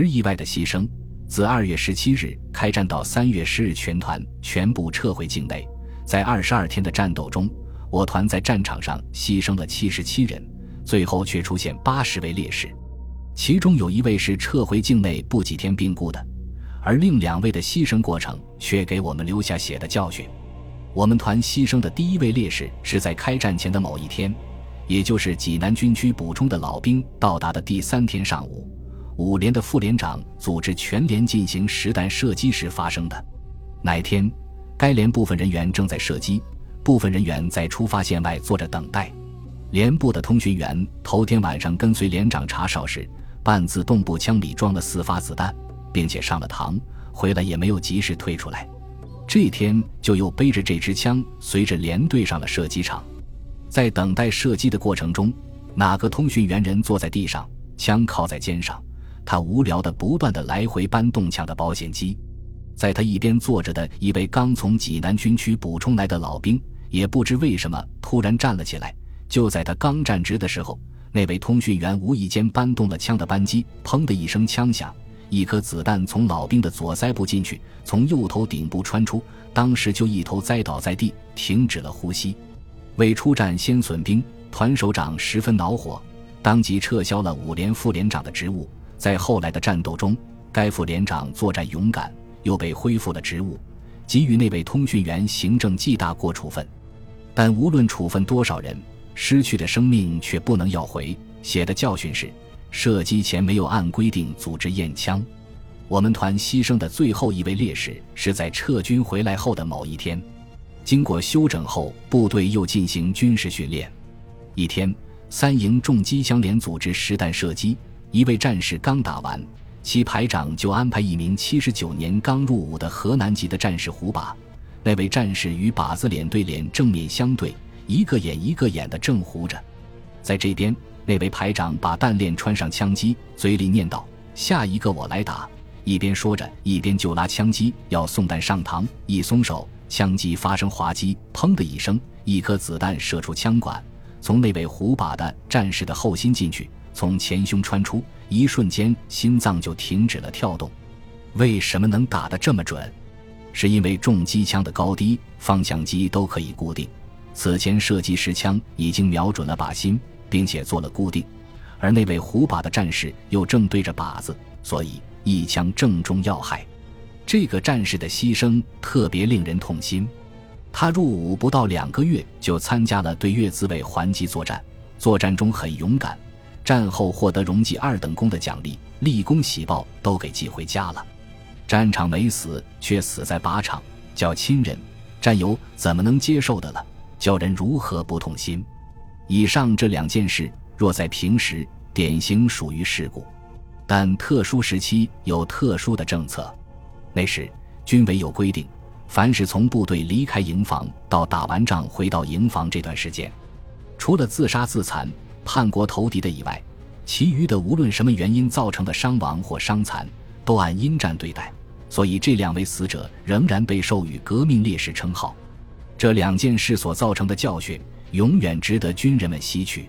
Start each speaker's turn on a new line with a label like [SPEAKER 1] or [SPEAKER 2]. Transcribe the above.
[SPEAKER 1] 十意外的牺牲。自二月十七日开战到三月十日全团全部撤回境内，在二十二天的战斗中，我团在战场上牺牲了七十七人，最后却出现八十位烈士，其中有一位是撤回境内不几天病故的，而另两位的牺牲过程却给我们留下血的教训。我们团牺牲的第一位烈士是在开战前的某一天，也就是济南军区补充的老兵到达的第三天上午。五连的副连长组织全连进行实弹射击时发生的。那天，该连部分人员正在射击，部分人员在出发线外坐着等待。连部的通讯员头天晚上跟随连长查哨时，半自动步枪里装了四发子弹，并且上了膛，回来也没有及时退出来。这天就又背着这支枪，随着连队上了射击场。在等待射击的过程中，哪个通讯员人坐在地上，枪靠在肩上。他无聊的不断的来回搬动枪的保险机，在他一边坐着的一位刚从济南军区补充来的老兵，也不知为什么突然站了起来。就在他刚站直的时候，那位通讯员无意间搬动了枪的扳机，砰的一声枪响，一颗子弹从老兵的左腮部进去，从右头顶部穿出，当时就一头栽倒在地，停止了呼吸。为出战先损兵，团首长十分恼火，当即撤销了五连副连长的职务。在后来的战斗中，该副连长作战勇敢，又被恢复了职务，给予那位通讯员行政记大过处分。但无论处分多少人，失去的生命却不能要回。写的教训是：射击前没有按规定组织验枪。我们团牺牲的最后一位烈士是在撤军回来后的某一天，经过休整后，部队又进行军事训练。一天，三营重机枪连组织实弹射击。一位战士刚打完，其排长就安排一名七十九年刚入伍的河南籍的战士胡靶。那位战士与靶子脸对脸正面相对，一个眼一个眼的正糊着。在这边，那位排长把弹链穿上枪机，嘴里念道：“下一个我来打。”一边说着，一边就拉枪机要送弹上膛。一松手，枪机发生滑稽，砰的一声，一颗子弹射出枪管，从那位胡靶的战士的后心进去。从前胸穿出，一瞬间心脏就停止了跳动。为什么能打得这么准？是因为重机枪的高低、方向机都可以固定。此前射击时枪已经瞄准了靶心，并且做了固定，而那位胡靶的战士又正对着靶子，所以一枪正中要害。这个战士的牺牲特别令人痛心。他入伍不到两个月就参加了对越自卫还击作战，作战中很勇敢。战后获得荣记二等功的奖励，立功喜报都给寄回家了。战场没死，却死在靶场，叫亲人、战友怎么能接受的了？叫人如何不痛心？以上这两件事，若在平时，典型属于事故；但特殊时期有特殊的政策。那时军委有规定，凡是从部队离开营房到打完仗回到营房这段时间，除了自杀自残。叛国投敌的以外，其余的无论什么原因造成的伤亡或伤残，都按因战对待。所以这两位死者仍然被授予革命烈士称号。这两件事所造成的教训，永远值得军人们吸取。